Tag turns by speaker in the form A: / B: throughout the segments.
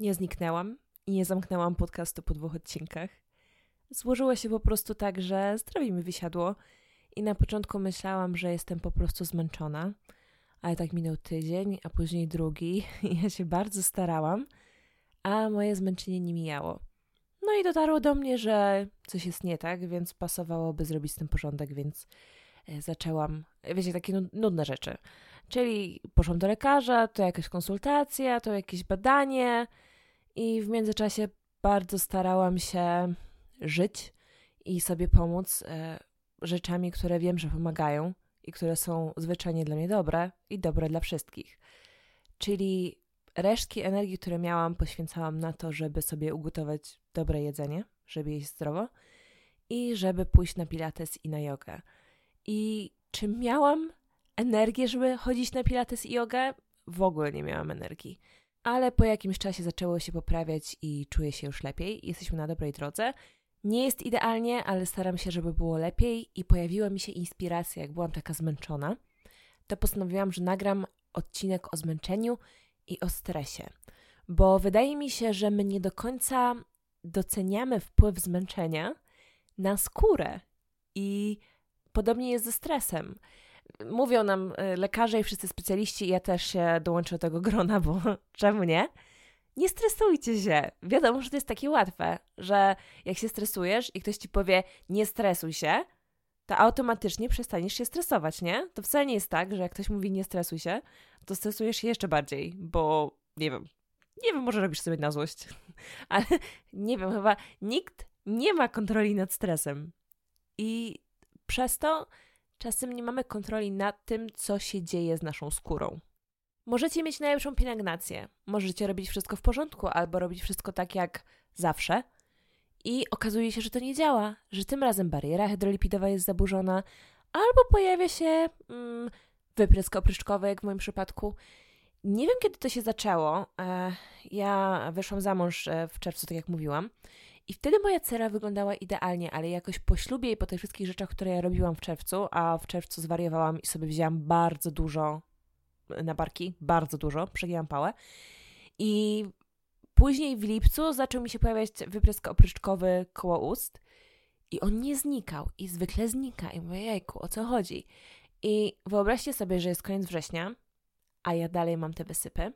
A: Nie zniknęłam i nie zamknęłam podcastu po dwóch odcinkach. Złożyło się po prostu tak, że zdrowie mi wysiadło i na początku myślałam, że jestem po prostu zmęczona, ale tak minął tydzień, a później drugi i ja się bardzo starałam, a moje zmęczenie nie mijało. No i dotarło do mnie, że coś jest nie tak, więc pasowałoby zrobić z tym porządek, więc zaczęłam, wiecie, takie nudne rzeczy. Czyli poszłam do lekarza, to jakaś konsultacja, to jakieś badanie i w międzyczasie bardzo starałam się żyć i sobie pomóc e, rzeczami, które wiem, że pomagają i które są zwyczajnie dla mnie dobre i dobre dla wszystkich. Czyli resztki energii, które miałam, poświęcałam na to, żeby sobie ugotować dobre jedzenie, żeby jeść zdrowo i żeby pójść na pilates i na jogę. I czy miałam energię, żeby chodzić na pilates i jogę? W ogóle nie miałam energii. Ale po jakimś czasie zaczęło się poprawiać i czuję się już lepiej. Jesteśmy na dobrej drodze. Nie jest idealnie, ale staram się, żeby było lepiej i pojawiła mi się inspiracja, jak byłam taka zmęczona. To postanowiłam, że nagram odcinek o zmęczeniu i o stresie, bo wydaje mi się, że my nie do końca doceniamy wpływ zmęczenia na skórę i podobnie jest ze stresem. Mówią nam y, lekarze i wszyscy specjaliści, ja też się dołączę do tego grona, bo czemu nie? Nie stresujcie się. Wiadomo, że to jest takie łatwe, że jak się stresujesz i ktoś ci powie nie stresuj się, to automatycznie przestaniesz się stresować, nie? To wcale nie jest tak, że jak ktoś mówi nie stresuj się, to stresujesz się jeszcze bardziej, bo nie wiem, nie wiem, może robisz sobie na złość, ale nie wiem, chyba nikt nie ma kontroli nad stresem. I przez to czasem nie mamy kontroli nad tym, co się dzieje z naszą skórą. Możecie mieć najlepszą pielęgnację, możecie robić wszystko w porządku, albo robić wszystko tak jak zawsze. I okazuje się, że to nie działa, że tym razem bariera hydrolipidowa jest zaburzona, albo pojawia się mm, wyprysk jak w moim przypadku. Nie wiem, kiedy to się zaczęło. E, ja wyszłam za mąż e, w czerwcu, tak jak mówiłam. I wtedy moja cera wyglądała idealnie, ale jakoś po ślubie i po tych wszystkich rzeczach, które ja robiłam w czerwcu, a w czerwcu zwariowałam i sobie wzięłam bardzo dużo na barki, bardzo dużo, przegięłam pałę. I później w lipcu zaczął mi się pojawiać wyprysk opryszczkowy koło ust i on nie znikał i zwykle znika. I mówię, jejku, o co chodzi? I wyobraźcie sobie, że jest koniec września, a ja dalej mam te wysypy.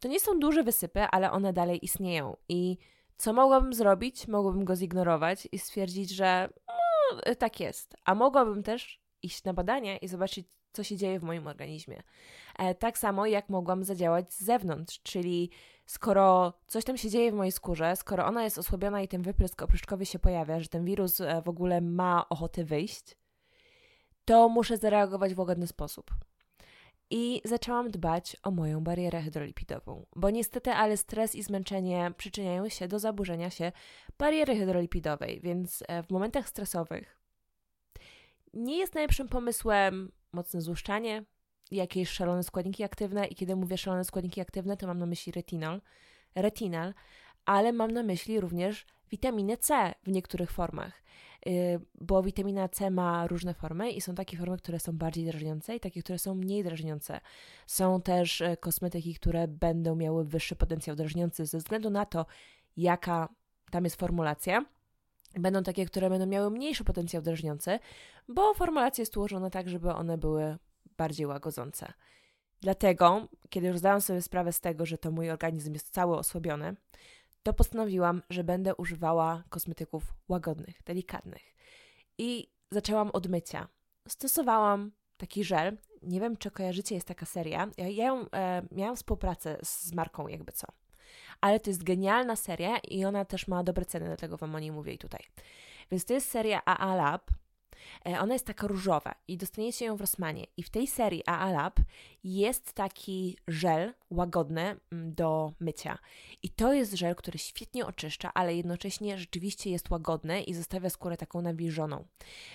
A: To nie są duże wysypy, ale one dalej istnieją. I co mogłabym zrobić? Mogłabym go zignorować i stwierdzić, że no, tak jest. A mogłabym też iść na badania i zobaczyć, co się dzieje w moim organizmie. E, tak samo jak mogłam zadziałać z zewnątrz, czyli skoro coś tam się dzieje w mojej skórze, skoro ona jest osłabiona i ten wyprysk opryszkowy się pojawia, że ten wirus e, w ogóle ma ochotę wyjść, to muszę zareagować w łagodny sposób. I zaczęłam dbać o moją barierę hydrolipidową, bo niestety, ale stres i zmęczenie przyczyniają się do zaburzenia się bariery hydrolipidowej, więc e, w momentach stresowych nie jest najlepszym pomysłem mocne złuszczanie, jakieś szalone składniki aktywne i kiedy mówię szalone składniki aktywne, to mam na myśli retinol, retinal, ale mam na myśli również witaminę C w niektórych formach, y, bo witamina C ma różne formy i są takie formy, które są bardziej drażniące i takie, które są mniej drażniące. Są też y, kosmetyki, które będą miały wyższy potencjał drażniący ze względu na to, jaka tam jest formulacja. Będą takie, które będą miały mniejszy potencjał drażniący, bo formulacja jest ułożona tak, żeby one były bardziej łagodzące. Dlatego, kiedy już zdałam sobie sprawę z tego, że to mój organizm jest cały osłabiony, to postanowiłam, że będę używała kosmetyków łagodnych, delikatnych. I zaczęłam od mycia. Stosowałam taki żel. Nie wiem, czy kojarzycie, jest taka seria. Ja, ja ją, e, miałam współpracę z, z marką, jakby co. Ale to jest genialna seria i ona też ma dobre ceny, dlatego Wam o niej mówię i tutaj. Więc to jest seria AA Lab ona jest taka różowa i dostaniecie ją w Rossmanie. I w tej serii AA Lab jest taki żel łagodny mm, do mycia. I to jest żel, który świetnie oczyszcza, ale jednocześnie rzeczywiście jest łagodny i zostawia skórę taką nawilżoną.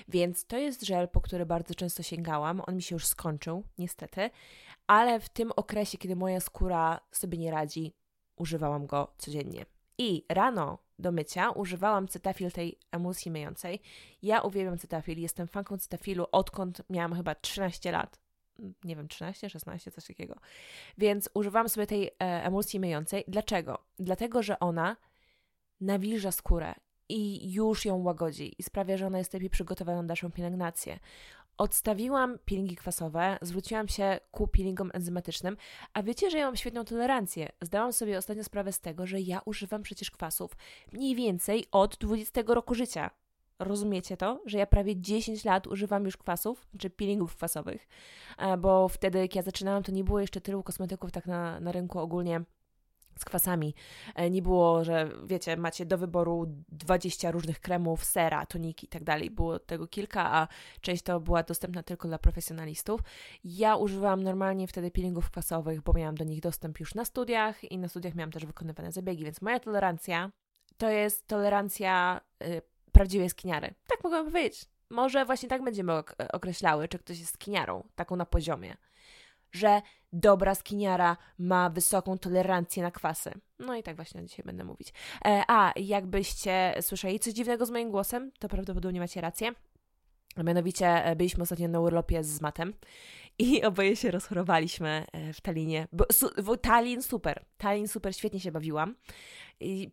A: Więc to jest żel, po który bardzo często sięgałam. On mi się już skończył, niestety, ale w tym okresie, kiedy moja skóra sobie nie radzi, używałam go codziennie. I rano do mycia używałam Cetafil tej emulsji myjącej. Ja uwielbiam Cetafil, jestem fanką Cetafilu odkąd miałam chyba 13 lat. nie wiem, 13, 16, coś takiego. Więc używam sobie tej e, emulsji myjącej. Dlaczego? Dlatego, że ona nawilża skórę i już ją łagodzi i sprawia, że ona jest lepiej przygotowana na dalszą pielęgnację. Odstawiłam peelingi kwasowe, zwróciłam się ku peelingom enzymatycznym, a wiecie, że ja mam świetną tolerancję. Zdałam sobie ostatnio sprawę z tego, że ja używam przecież kwasów mniej więcej od 20 roku życia. Rozumiecie to? Że ja prawie 10 lat używam już kwasów, czy peelingów kwasowych, e, bo wtedy, jak ja zaczynałam, to nie było jeszcze tylu kosmetyków tak na, na rynku ogólnie z kwasami. E, nie było, że wiecie, macie do wyboru 20 różnych kremów, sera, toniki i tak dalej. Było tego kilka, a część to była dostępna tylko dla profesjonalistów. Ja używałam normalnie wtedy peelingów kwasowych, bo miałam do nich dostęp już na studiach i na studiach miałam też wykonywane zabiegi, więc moja tolerancja to jest tolerancja y, prawdziwej skiniary. Tak mogę powiedzieć. Może właśnie tak będziemy ok określały, czy ktoś jest skiniarą, taką na poziomie że dobra skiniara ma wysoką tolerancję na kwasy. No i tak właśnie dzisiaj będę mówić. E, a, jakbyście słyszeli coś dziwnego z moim głosem, to prawdopodobnie macie rację. Mianowicie e, byliśmy ostatnio na urlopie z Matem i oboje się rozchorowaliśmy e, w Talinie. Bo, su, Tallin super, Tallin super, świetnie się bawiłam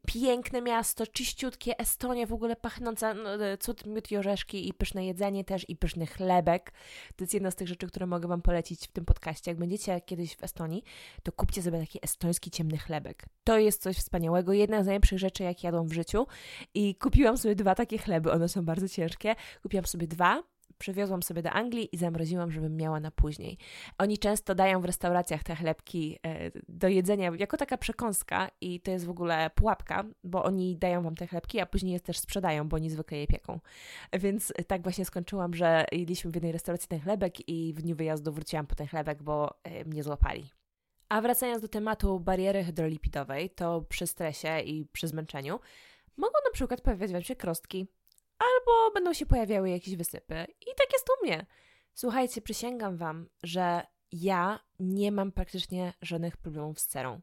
A: piękne miasto, czyściutkie, Estonia w ogóle pachnąca, no, e, cud, miód i orzeszki i pyszne jedzenie też i pyszny chlebek. To jest jedna z tych rzeczy, które mogę Wam polecić w tym podcaście. Jak będziecie kiedyś w Estonii, to kupcie sobie taki estoński ciemny chlebek. To jest coś wspaniałego, jedna z najlepszych rzeczy, jak jadłam w życiu i kupiłam sobie dwa takie chleby, one są bardzo ciężkie. Kupiłam sobie dwa, przywiozłam sobie do Anglii i zamroziłam, żebym miała na później. Oni często dają w restauracjach te chlebki e, do jedzenia jako taka przekąska i to jest w ogóle pułapka, bo oni dają wam te chlebki, a później je też sprzedają, bo oni zwykle je pieką. Więc tak właśnie skończyłam, że jedliśmy w jednej restauracji ten chlebek i w dniu wyjazdu wróciłam po ten chlebek, bo e, mnie złapali. A wracając do tematu bariery hydrolipidowej, to przy stresie i przy zmęczeniu mogą na przykład pojawiać wam się krostki, albo będą się pojawiały jakieś wysypy. I tak jest u mnie. Słuchajcie, przysięgam Wam, że ja nie mam praktycznie żadnych problemów z cerą.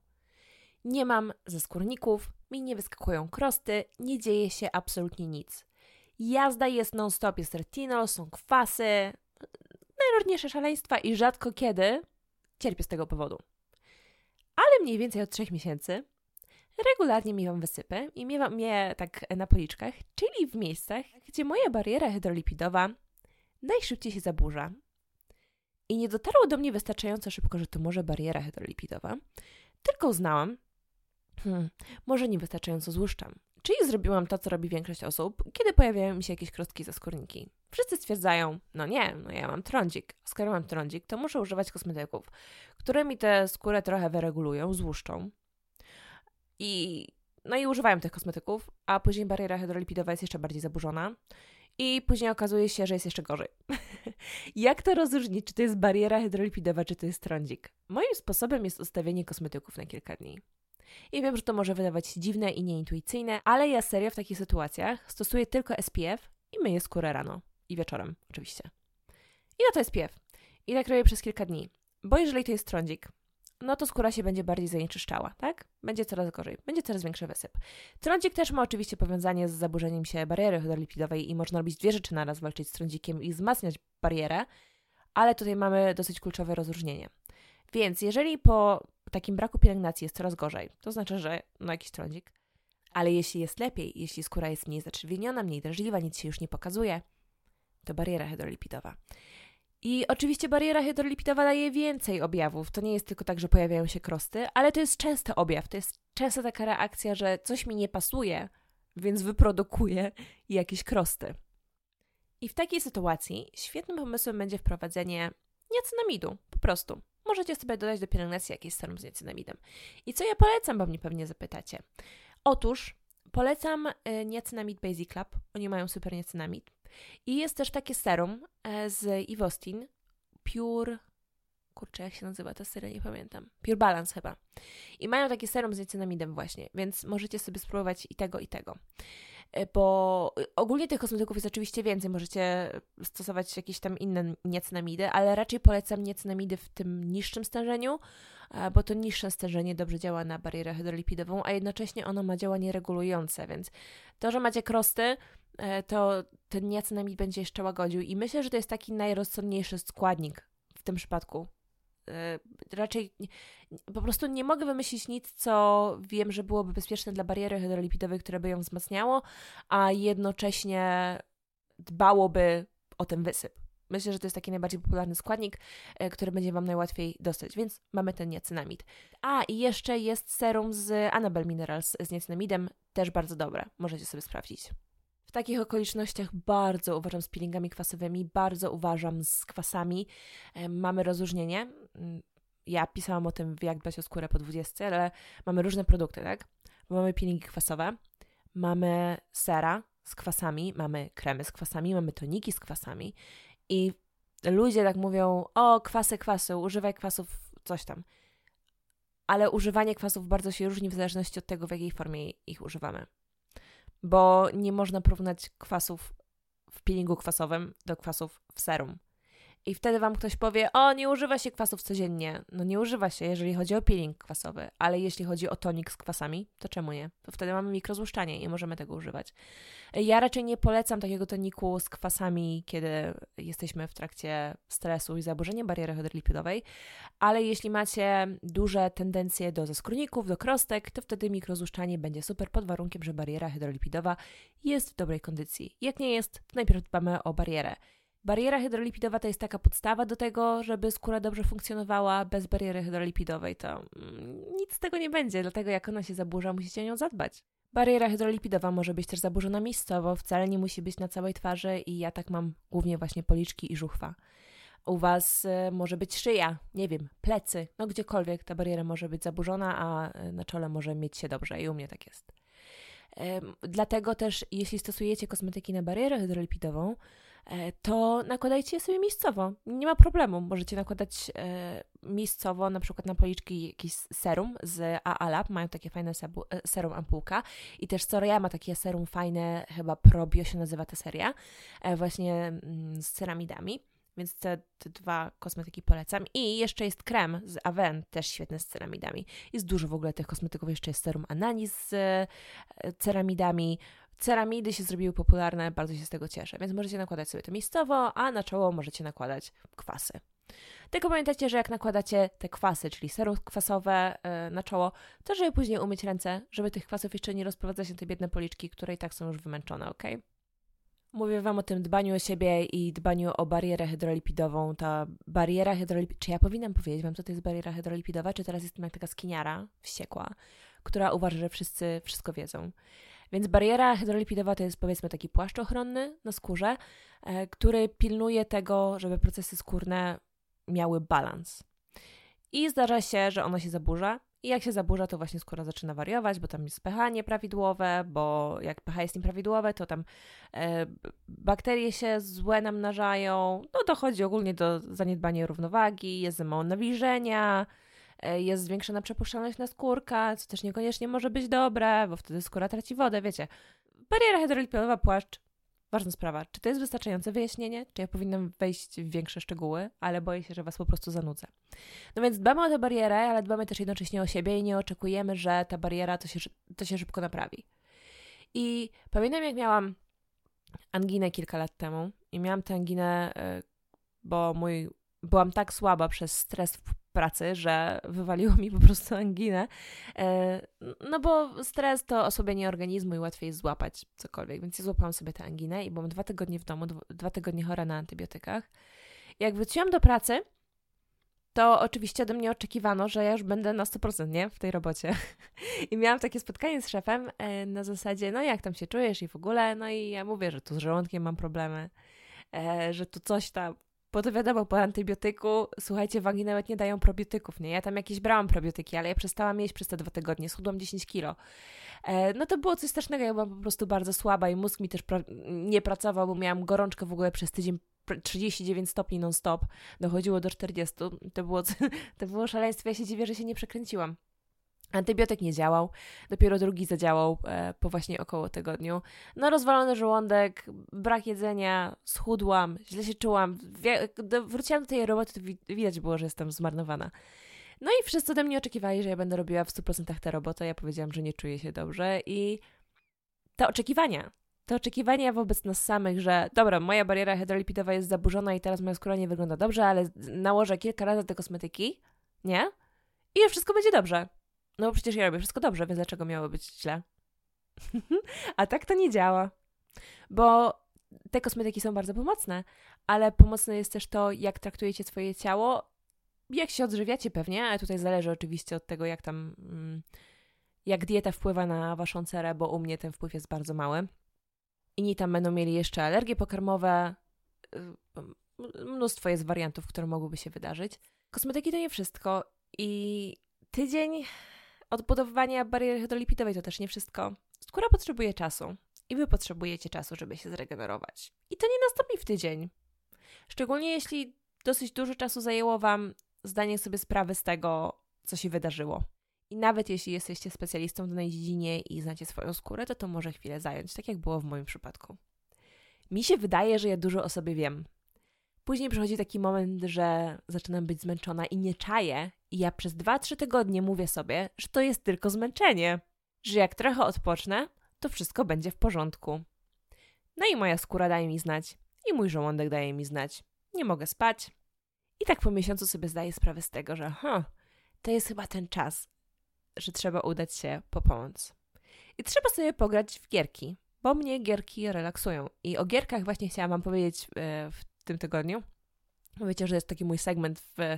A: Nie mam zaskórników, mi nie wyskakują krosty, nie dzieje się absolutnie nic. Jazda jest non-stop, jest retinol, są kwasy, najróżniejsze szaleństwa i rzadko kiedy cierpię z tego powodu. Ale mniej więcej od trzech miesięcy regularnie miewam wysypy i miewam je tak na policzkach, czyli w miejscach, gdzie moja bariera hydrolipidowa najszybciej się zaburza. I nie dotarło do mnie wystarczająco szybko, że to może bariera hydrolipidowa, tylko uznałam, hmm, może niewystarczająco złuszczam. Czyli zrobiłam to, co robi większość osób, kiedy pojawiają mi się jakieś krostki za skórniki. Wszyscy stwierdzają, no nie, no ja mam trądzik. Skoro mam trądzik, to muszę używać kosmetyków, które mi tę skórę trochę wyregulują, złuszczą, i, no i używają tych kosmetyków, a później bariera hydrolipidowa jest jeszcze bardziej zaburzona. I później okazuje się, że jest jeszcze gorzej. Jak to rozróżnić, czy to jest bariera hydrolipidowa, czy to jest trądzik? Moim sposobem jest ustawienie kosmetyków na kilka dni. I wiem, że to może wydawać się dziwne i nieintuicyjne, ale ja serio w takich sytuacjach stosuję tylko SPF i myję skórę rano i wieczorem, oczywiście. I na to SPF. I tak robię przez kilka dni. Bo jeżeli to jest trądzik, no to skóra się będzie bardziej zanieczyszczała, tak? Będzie coraz gorzej, będzie coraz większy wysyp. Trądzik też ma oczywiście powiązanie z zaburzeniem się bariery hydrolipidowej i można robić dwie rzeczy naraz, walczyć z trądzikiem i wzmacniać barierę, ale tutaj mamy dosyć kluczowe rozróżnienie. Więc jeżeli po takim braku pielęgnacji jest coraz gorzej, to znaczy, że no jakiś trądzik, ale jeśli jest lepiej, jeśli skóra jest mniej zaczerwieniona, mniej drażliwa, nic się już nie pokazuje, to bariera hydrolipidowa. I oczywiście bariera hydrolipidowa daje więcej objawów. To nie jest tylko tak, że pojawiają się krosty, ale to jest częsty objaw. To jest często taka reakcja, że coś mi nie pasuje, więc wyprodukuję jakieś krosty. I w takiej sytuacji świetnym pomysłem będzie wprowadzenie niacinamidu, po prostu. Możecie sobie dodać do pielęgnacji jakieś serum z niacinamidem. I co ja polecam, bo mnie pewnie zapytacie. Otóż polecam y, niacinamid Basic Club. Oni mają super niacinamid. I jest też takie serum e, z Ivostin, Pure, kurczę, jak się nazywa ta seria, nie pamiętam. Pure Balance chyba. I mają takie serum z niacinamidem właśnie, więc możecie sobie spróbować i tego, i tego. E, bo ogólnie tych kosmetyków jest oczywiście więcej, możecie stosować jakieś tam inne niacinamidy, ale raczej polecam niacinamidy w tym niższym stężeniu, bo to niższe stężenie dobrze działa na barierę hydrolipidową, a jednocześnie ono ma działanie regulujące, więc to, że macie krosty, E, to ten niacinamid będzie jeszcze łagodził i myślę, że to jest taki najrozsądniejszy składnik w tym przypadku. Yy, raczej po prostu nie mogę wymyślić nic, co wiem, że byłoby bezpieczne dla bariery hydrolipidowej, które by ją wzmacniało, a jednocześnie dbałoby o ten wysyp. Myślę, że to jest taki najbardziej popularny składnik, e, który będzie Wam najłatwiej dostać, więc mamy ten niacynamid. A, i jeszcze jest serum z Annabelle Minerals z niacynamidem, też bardzo dobre, możecie sobie sprawdzić. Takich okolicznościach bardzo uważam z peelingami kwasowymi, bardzo uważam z kwasami. E, mamy rozróżnienie. Mm, ja pisałam o tym, jak dbać o skórę po 20, ale mamy różne produkty, tak? Mamy peelingi kwasowe, mamy sera z kwasami, mamy kremy z kwasami, mamy toniki z kwasami i ludzie tak mówią, o kwasy, kwasy, używaj kwasów, coś tam. Ale używanie kwasów bardzo się różni w zależności od tego, w jakiej formie ich używamy. Bo nie można porównać kwasów w peelingu kwasowym do kwasów w serum. I wtedy wam ktoś powie, o, nie używa się kwasów codziennie. No nie używa się, jeżeli chodzi o peeling kwasowy, ale jeśli chodzi o tonik z kwasami, to czemu nie? To wtedy mamy mikrozłuszczanie i możemy tego używać. Ja raczej nie polecam takiego toniku z kwasami, kiedy jesteśmy w trakcie stresu i zaburzenia bariery hydrolipidowej, ale jeśli macie duże tendencje do zaskórników, do krostek, to wtedy mikrozłuszczanie będzie super pod warunkiem, że bariera hydrolipidowa jest w dobrej kondycji. Jak nie jest, to najpierw dbamy o barierę. Bariera hydrolipidowa to jest taka podstawa do tego, żeby skóra dobrze funkcjonowała. Bez bariery hydrolipidowej to mm, nic z tego nie będzie, dlatego jak ona się zaburza, musicie o nią zadbać. Bariera hydrolipidowa może być też zaburzona miejscowo, wcale nie musi być na całej twarzy i ja tak mam głównie właśnie policzki i żuchwa. U Was y, może być szyja, nie wiem, plecy, no gdziekolwiek ta bariera może być zaburzona, a y, na czole może mieć się dobrze i u mnie tak jest. Dlatego też, jeśli stosujecie kosmetyki na barierę hydrolipidową, E, to nakładajcie je sobie miejscowo. Nie ma problemu. Możecie nakładać e, miejscowo, na przykład na policzki jakiś serum z AA Lab. Mają takie fajne e, serum ampułka. I też Soria ma takie serum fajne, chyba Probio się nazywa ta seria, właśnie mm, z ceramidami. Więc te, te, dwa kosmetyki polecam. I jeszcze jest krem z Aven, też świetny z ceramidami. Jest dużo w ogóle tych kosmetyków. Jeszcze jest serum Anani z ceramidami ceramidy się zrobiły popularne, bardzo się z tego cieszę, więc możecie nakładać sobie to miejscowo, a na czoło możecie nakładać kwasy. Tylko pamiętajcie, że jak nakładacie te kwasy, czyli serum kwasowe yy, na czoło, to żeby później umyć ręce, żeby tych kwasów jeszcze nie rozprowadzać na te biedne policzki, które i tak są już wymęczone, ok? Mówię Wam o tym dbaniu o siebie i dbaniu o barierę hydrolipidową. Ta bariera hydrolipidowa, czy ja powinnam powiedzieć Wam, co to jest bariera hydrolipidowa, czy teraz jestem jak taka skiniara wściekła, która uważa, że wszyscy wszystko wiedzą. Więc bariera hydrolipidowa to jest powiedzmy taki płaszcz ochronny na skórze, e, który pilnuje tego, żeby procesy skórne miały balans. I zdarza się, że ono się zaburza. I jak się zaburza, to właśnie skóra zaczyna wariować, bo tam jest pH nieprawidłowe, bo jak pH jest nieprawidłowe, to tam e, bakterie się złe namnażają. No dochodzi ogólnie do zaniedbania równowagi, jest za nawilżenia, jest zwiększona przepuszczalność na skórka, co też niekoniecznie może być dobre, bo wtedy skóra traci wodę, wiecie. Bariera hydrolipidowa, płaszcz, ważna sprawa. Czy to jest wystarczające wyjaśnienie? Czy ja powinnam wejść w większe szczegóły, ale boję się, że Was po prostu zanudzę. No więc dbamy o tę barierę, ale dbamy też jednocześnie o siebie i nie oczekujemy, że ta bariera to się, to się szybko naprawi. I pamiętam, jak miałam anginę kilka lat temu i miałam tę anginę, e, bo mój, byłam tak słaba przez stres pracy, że wywaliło mi po prostu anginę. E, no bo stres to osłabienie organizmu i łatwiej jest złapać cokolwiek, więc ja złapałam sobie tę anginę i byłam dwa tygodnie w domu, dwa tygodnie chora na antybiotykach. Jak wróciłam do pracy, to oczywiście ode mnie oczekiwano, że ja już będę na 100% nie? w tej robocie. I miałam takie spotkanie z szefem e, na zasadzie, no jak tam się czujesz i w ogóle, no i ja mówię, że tu z żołądkiem mam problemy, e, że tu coś tam. Bo to wiadomo, po antybiotyku, słuchajcie, wagi nawet nie dają probiotyków, nie? Ja tam jakieś brałam probiotyki, ale ja przestałam jeść przez te dwa tygodnie, schudłam 10 kilo. E, no to było coś strasznego, ja byłam po prostu bardzo słaba i mózg mi też pra nie pracował, bo miałam gorączkę w ogóle przez tydzień 39 stopni non-stop, dochodziło do 40. To było, to było szaleństwo, ja się dziwię, że się nie przekręciłam. Antybiotyk nie działał, dopiero drugi zadziałał e, po właśnie około tygodniu. No, rozwalony żołądek, brak jedzenia, schudłam, źle się czułam. wróciłam do tej roboty, to widać było, że jestem zmarnowana. No i wszyscy ode mnie oczekiwali, że ja będę robiła w 100% tę robotę. Ja powiedziałam, że nie czuję się dobrze i te oczekiwania te oczekiwania wobec nas samych, że dobra, moja bariera hydrolipidowa jest zaburzona i teraz moja skóra nie wygląda dobrze, ale nałożę kilka razy te kosmetyki, nie? I już wszystko będzie dobrze. No bo przecież ja robię wszystko dobrze, więc dlaczego miało być źle? A tak to nie działa. Bo te kosmetyki są bardzo pomocne, ale pomocne jest też to, jak traktujecie swoje ciało, jak się odżywiacie pewnie, ale tutaj zależy oczywiście od tego, jak tam, mm, jak dieta wpływa na waszą cerę, bo u mnie ten wpływ jest bardzo mały. Inni tam będą mieli jeszcze alergie pokarmowe, y, mnóstwo jest wariantów, które mogłyby się wydarzyć. Kosmetyki to nie wszystko i tydzień odbudowywania bariery hydrolipidowej to też nie wszystko. Skóra potrzebuje czasu i wy potrzebujecie czasu, żeby się zregenerować. I to nie nastąpi w tydzień. Szczególnie jeśli dosyć dużo czasu zajęło wam zdanie sobie sprawy z tego, co się wydarzyło. I nawet jeśli jesteście specjalistą w danej dziedzinie i znacie swoją skórę, to to może chwilę zająć, tak jak było w moim przypadku. Mi się wydaje, że ja dużo o sobie wiem. Później przychodzi taki moment, że zaczynam być zmęczona i nie czaję, i ja przez 2-3 tygodnie mówię sobie, że to jest tylko zmęczenie, że jak trochę odpocznę, to wszystko będzie w porządku. No i moja skóra daje mi znać, i mój żołądek daje mi znać. Nie mogę spać. I tak po miesiącu sobie zdaję sprawę z tego, że huh, to jest chyba ten czas, że trzeba udać się po pomoc. I trzeba sobie pograć w gierki, bo mnie gierki relaksują. I o gierkach właśnie chciałam Wam powiedzieć e, w tym tygodniu. Wiecie, że jest taki mój segment w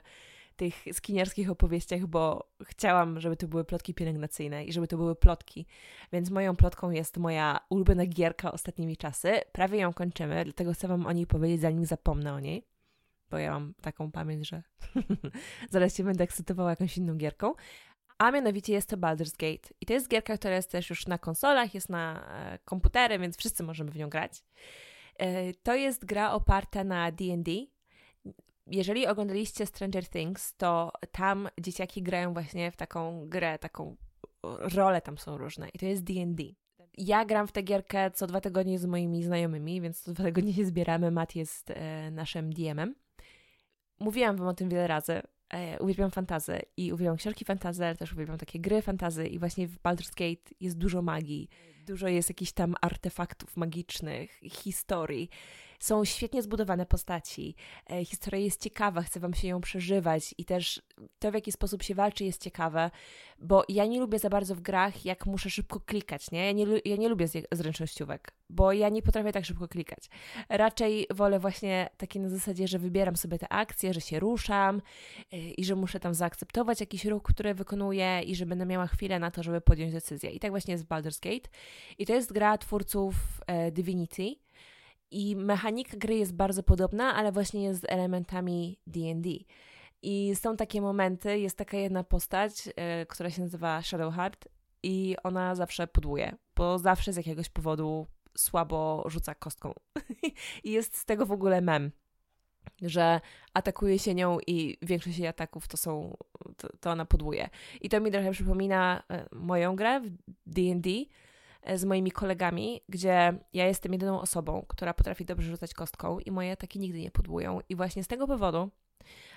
A: tych skiniarskich opowieściach, bo chciałam, żeby to były plotki pielęgnacyjne i żeby to były plotki. Więc moją plotką jest moja ulubiona gierka ostatnimi czasy. Prawie ją kończymy, dlatego chcę Wam o niej powiedzieć, zanim zapomnę o niej. Bo ja mam taką pamięć, że zaraz się będę ekscytowała jakąś inną gierką. A mianowicie jest to Baldur's Gate. I to jest gierka, która jest też już na konsolach, jest na e, komputery, więc wszyscy możemy w nią grać. E, to jest gra oparta na D&D. Jeżeli oglądaliście Stranger Things, to tam dzieciaki grają właśnie w taką grę, taką role tam są różne i to jest D&D. Ja gram w tę gierkę co dwa tygodnie z moimi znajomymi, więc co dwa tygodnie się zbieramy. Matt jest e, naszym DM-em. Mówiłam wam o tym wiele razy. E, uwielbiam fantazy i uwielbiam książki fantazy, ale też uwielbiam takie gry fantazy i właśnie w Baldur's Gate jest dużo magii. Dużo jest jakichś tam artefaktów magicznych, historii. Są świetnie zbudowane postaci. E, historia jest ciekawa, chcę Wam się ją przeżywać i też to, w jaki sposób się walczy, jest ciekawe, bo ja nie lubię za bardzo w grach, jak muszę szybko klikać, nie? Ja nie, ja nie lubię zręcznościówek, bo ja nie potrafię tak szybko klikać. Raczej wolę właśnie takie na zasadzie, że wybieram sobie te akcje, że się ruszam e, i że muszę tam zaakceptować jakiś ruch, który wykonuję i że będę miała chwilę na to, żeby podjąć decyzję. I tak właśnie jest Baldur's Gate. I to jest gra twórców e, Divinity, i mechanika gry jest bardzo podobna, ale właśnie jest z elementami DD. I są takie momenty, jest taka jedna postać, yy, która się nazywa Shadowheart, i ona zawsze pudłuje, bo zawsze z jakiegoś powodu słabo rzuca kostką. I jest z tego w ogóle mem, że atakuje się nią i większość jej ataków to są, to, to ona pudłuje. I to mi trochę przypomina e, moją grę w D&D, z moimi kolegami, gdzie ja jestem jedyną osobą, która potrafi dobrze rzucać kostką i moje ataki nigdy nie podłują. I właśnie z tego powodu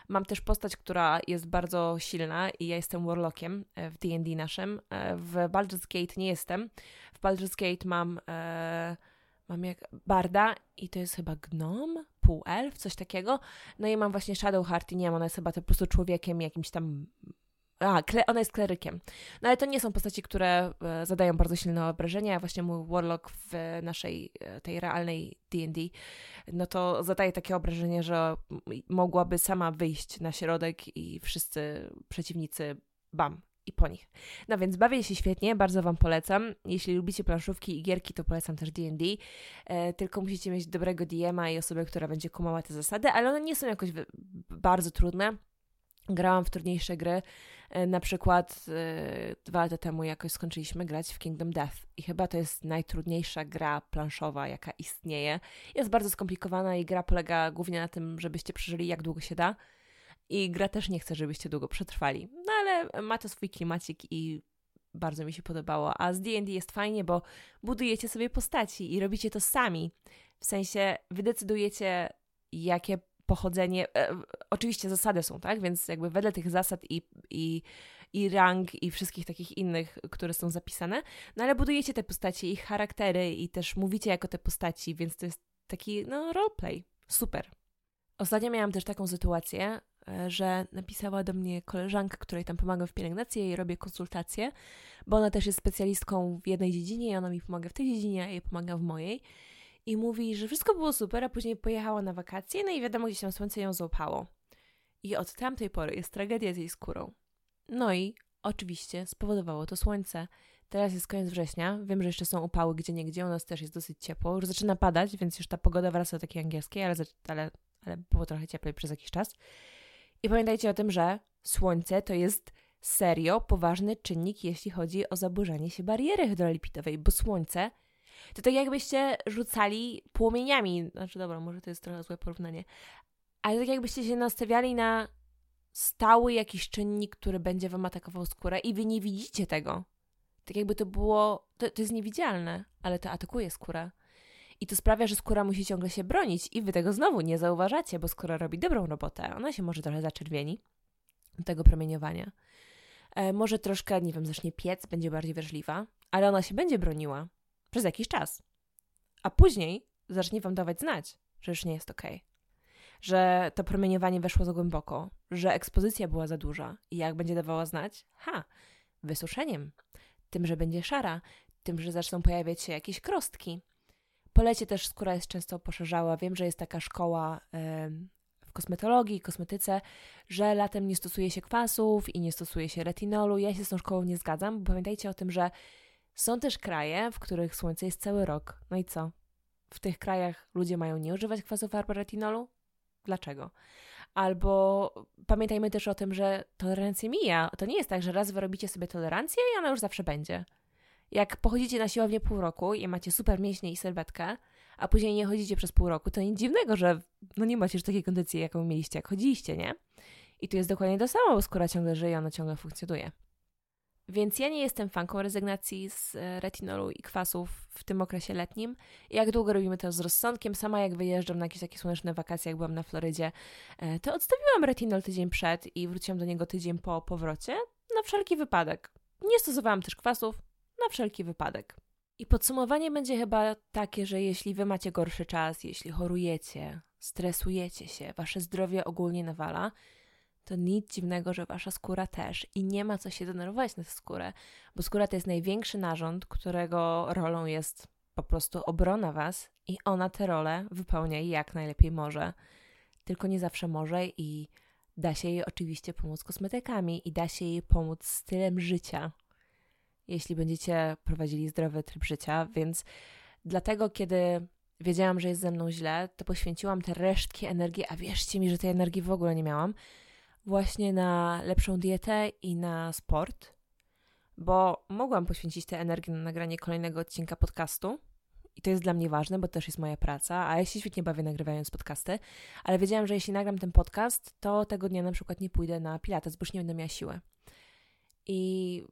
A: mam też postać, która jest bardzo silna i ja jestem warlockiem e, w D&D naszym. E, w Baldur's Gate nie jestem. W Baldur's Gate mam... E, mam jak barda i to jest chyba gnom, półelf, coś takiego. No i mam właśnie Shadowheart i nie mam, ona jest chyba po prostu człowiekiem jakimś tam a, ona jest klerykiem. No ale to nie są postaci, które e, zadają bardzo silne obrażenia. Właśnie mój Warlock w naszej, e, tej realnej D&D, no to zadaje takie obrażenie, że mogłaby sama wyjść na środek i wszyscy przeciwnicy bam, i po nich. No więc bawię się świetnie, bardzo Wam polecam. Jeśli lubicie planszówki i gierki, to polecam też D&D. E, tylko musicie mieć dobrego DM-a i osobę, która będzie kumała te zasady, ale one nie są jakoś bardzo trudne. Grałam w trudniejsze gry, E, na przykład e, dwa lata temu jakoś skończyliśmy grać w Kingdom Death i chyba to jest najtrudniejsza gra planszowa, jaka istnieje. Jest bardzo skomplikowana i gra polega głównie na tym, żebyście przeżyli jak długo się da. I gra też nie chce, żebyście długo przetrwali. No ale ma to swój klimacik i bardzo mi się podobało. A z D&D jest fajnie, bo budujecie sobie postaci i robicie to sami. W sensie wy decydujecie, jakie pochodzenie. E, oczywiście zasady są, tak? Więc jakby wedle tych zasad i, i, i rang i wszystkich takich innych, które są zapisane, no ale budujecie te postacie, ich charaktery i też mówicie jako te postaci, więc to jest taki, no, roleplay. Super. Ostatnio miałam też taką sytuację, e, że napisała do mnie koleżanka, której tam pomagam w pielęgnacji i robię konsultacje, bo ona też jest specjalistką w jednej dziedzinie i ona mi pomaga w tej dziedzinie, a jej pomagam w mojej. I mówi, że wszystko było super, a później pojechała na wakacje, no i wiadomo, gdzieś tam słońce ją złapało. I od tamtej pory jest tragedia z jej skórą. No i oczywiście spowodowało to słońce. Teraz jest koniec września. Wiem, że jeszcze są upały gdzie niegdzie. U nas też jest dosyć ciepło. Już zaczyna padać, więc już ta pogoda wraca do takiej angielskiej, ale, ale, ale było trochę cieplej przez jakiś czas. I pamiętajcie o tym, że słońce to jest serio poważny czynnik, jeśli chodzi o zaburzanie się bariery hydrolipidowej, bo słońce to tak jakbyście rzucali płomieniami. Znaczy, dobra, może to jest trochę złe porównanie, ale tak jakbyście się nastawiali na stały jakiś czynnik, który będzie wam atakował skórę i wy nie widzicie tego. Tak jakby to było, to, to jest niewidzialne, ale to atakuje skórę. I to sprawia, że skóra musi ciągle się bronić i wy tego znowu nie zauważacie, bo skóra robi dobrą robotę. Ona się może trochę zaczerwieni tego promieniowania. E, może troszkę, nie wiem, zacznie piec, będzie bardziej wrażliwa, ale ona się będzie broniła przez jakiś czas. A później zacznie wam dawać znać, że już nie jest. Okay że to promieniowanie weszło za głęboko, że ekspozycja była za duża i jak będzie dawała znać? Ha, wysuszeniem, tym, że będzie szara, tym, że zaczną pojawiać się jakieś krostki. Po lecie też skóra jest często poszerzała. Wiem, że jest taka szkoła w kosmetologii, kosmetyce, że latem nie stosuje się kwasów i nie stosuje się retinolu. Ja się z tą szkołą nie zgadzam, bo pamiętajcie o tym, że są też kraje, w których słońce jest cały rok. No i co? W tych krajach ludzie mają nie używać kwasów albo retinolu? dlaczego. Albo pamiętajmy też o tym, że tolerancja mija. To nie jest tak, że raz wyrobicie sobie tolerancję i ona już zawsze będzie. Jak pochodzicie na siłownię pół roku i macie super mięśnie i sylwetkę, a później nie chodzicie przez pół roku, to nic dziwnego, że no nie macie już takiej kondycji, jaką mieliście, jak chodziliście, nie? I tu jest dokładnie to samo, bo skóra ciągle żyje, ona ciągle funkcjonuje. Więc ja nie jestem fanką rezygnacji z e, retinolu i kwasów w tym okresie letnim. Jak długo robimy to z rozsądkiem? Sama jak wyjeżdżam na jakieś takie słoneczne wakacje, jak byłam na Florydzie, e, to odstawiłam retinol tydzień przed i wróciłam do niego tydzień po powrocie, na wszelki wypadek. Nie stosowałam też kwasów, na wszelki wypadek. I podsumowanie będzie chyba takie, że jeśli wy macie gorszy czas, jeśli chorujecie, stresujecie się, wasze zdrowie ogólnie nawala, to nic dziwnego, że wasza skóra też i nie ma co się denerwować na skórę, bo skóra to jest największy narząd, którego rolą jest po prostu obrona was i ona tę rolę wypełnia jak najlepiej może. Tylko nie zawsze może i da się jej oczywiście pomóc kosmetykami i da się jej pomóc stylem życia, jeśli będziecie prowadzili zdrowy tryb życia, więc dlatego kiedy wiedziałam, że jest ze mną źle, to poświęciłam te resztki energii, a wierzcie mi, że tej energii w ogóle nie miałam, właśnie na lepszą dietę i na sport, bo mogłam poświęcić tę energię na nagranie kolejnego odcinka podcastu. I to jest dla mnie ważne, bo to też jest moja praca, a ja się świetnie bawię nagrywając podcasty, ale wiedziałam, że jeśli nagram ten podcast, to tego dnia na przykład nie pójdę na pilates, bo już nie będę miała siły. I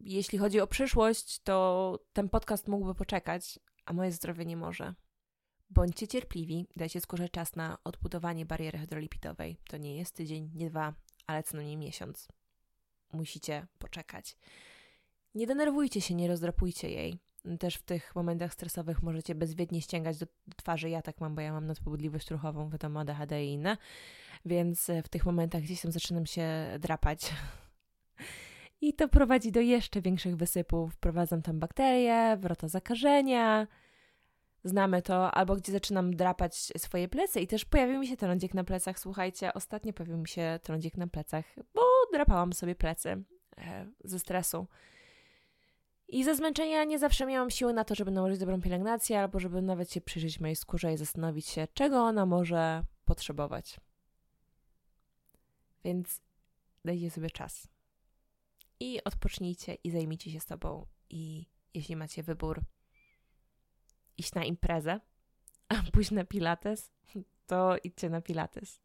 A: jeśli chodzi o przyszłość, to ten podcast mógłby poczekać, a moje zdrowie nie może. Bądźcie cierpliwi, dajcie skórze czas na odbudowanie bariery hydrolipidowej. To nie jest tydzień, nie dwa, ale co najmniej miesiąc. Musicie poczekać. Nie denerwujcie się, nie rozdrapujcie jej. Też w tych momentach stresowych możecie bezwiednie ściągać do, twarzy. Ja tak mam, bo ja mam nadpobudliwość ruchową, wiadomo, ADHD i inne. Więc w tych momentach gdzieś tam zaczynam się drapać. I to prowadzi do jeszcze większych wysypów. Wprowadzam tam bakterie, wrota zakażenia, znamy to, albo gdzie zaczynam drapać swoje plecy i też pojawił mi się trądzik na plecach. Słuchajcie, ostatnio pojawił mi się trądzik na plecach, bo drapałam sobie plecy e, ze stresu. I ze zmęczenia nie zawsze miałam siły na to, żeby nałożyć dobrą pielęgnację, albo żeby nawet się przyjrzeć mojej skórze i zastanowić się, czego ona może potrzebować. Więc dajcie sobie czas. I odpocznijcie i zajmijcie się sobą. I jeśli macie wybór, iść na imprezę, a pójść na pilates, to idźcie na pilates.